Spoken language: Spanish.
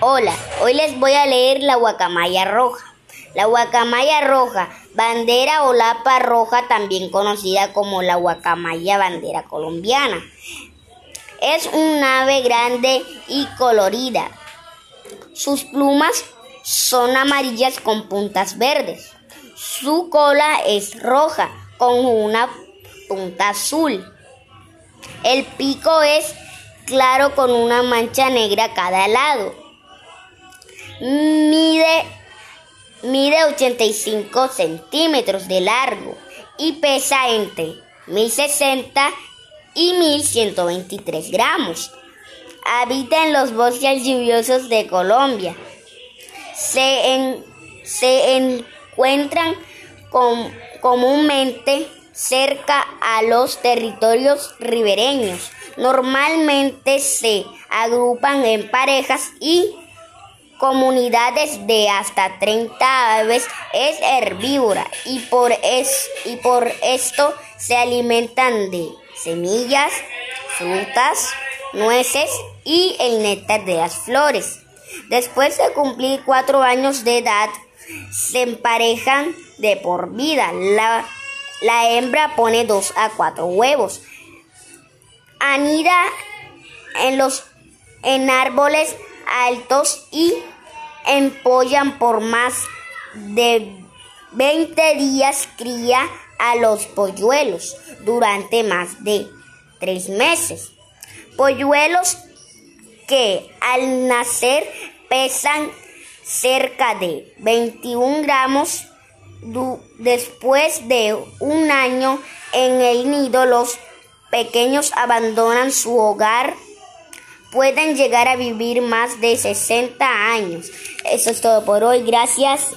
Hola, hoy les voy a leer la guacamaya roja. La guacamaya roja, bandera o lapa roja, también conocida como la guacamaya bandera colombiana. Es un ave grande y colorida. Sus plumas son amarillas con puntas verdes. Su cola es roja con una punta azul. El pico es claro con una mancha negra a cada lado. Mide, mide 85 centímetros de largo y pesa entre 1060 y 1123 gramos. Habita en los bosques lluviosos de Colombia. Se, se encuentran comúnmente cerca a los territorios ribereños. Normalmente se agrupan en parejas y comunidades de hasta 30 aves. Es herbívora y por, es, y por esto se alimentan de semillas, frutas, nueces y el néctar de las flores. Después de cumplir cuatro años de edad, se emparejan de por vida. La, la hembra pone dos a cuatro huevos. Anida en los en árboles altos y empollan por más de 20 días cría a los polluelos durante más de tres meses. Polluelos que al nacer pesan cerca de 21 gramos. Después de un año en el nido, los pequeños abandonan su hogar. Pueden llegar a vivir más de 60 años. Eso es todo por hoy. Gracias.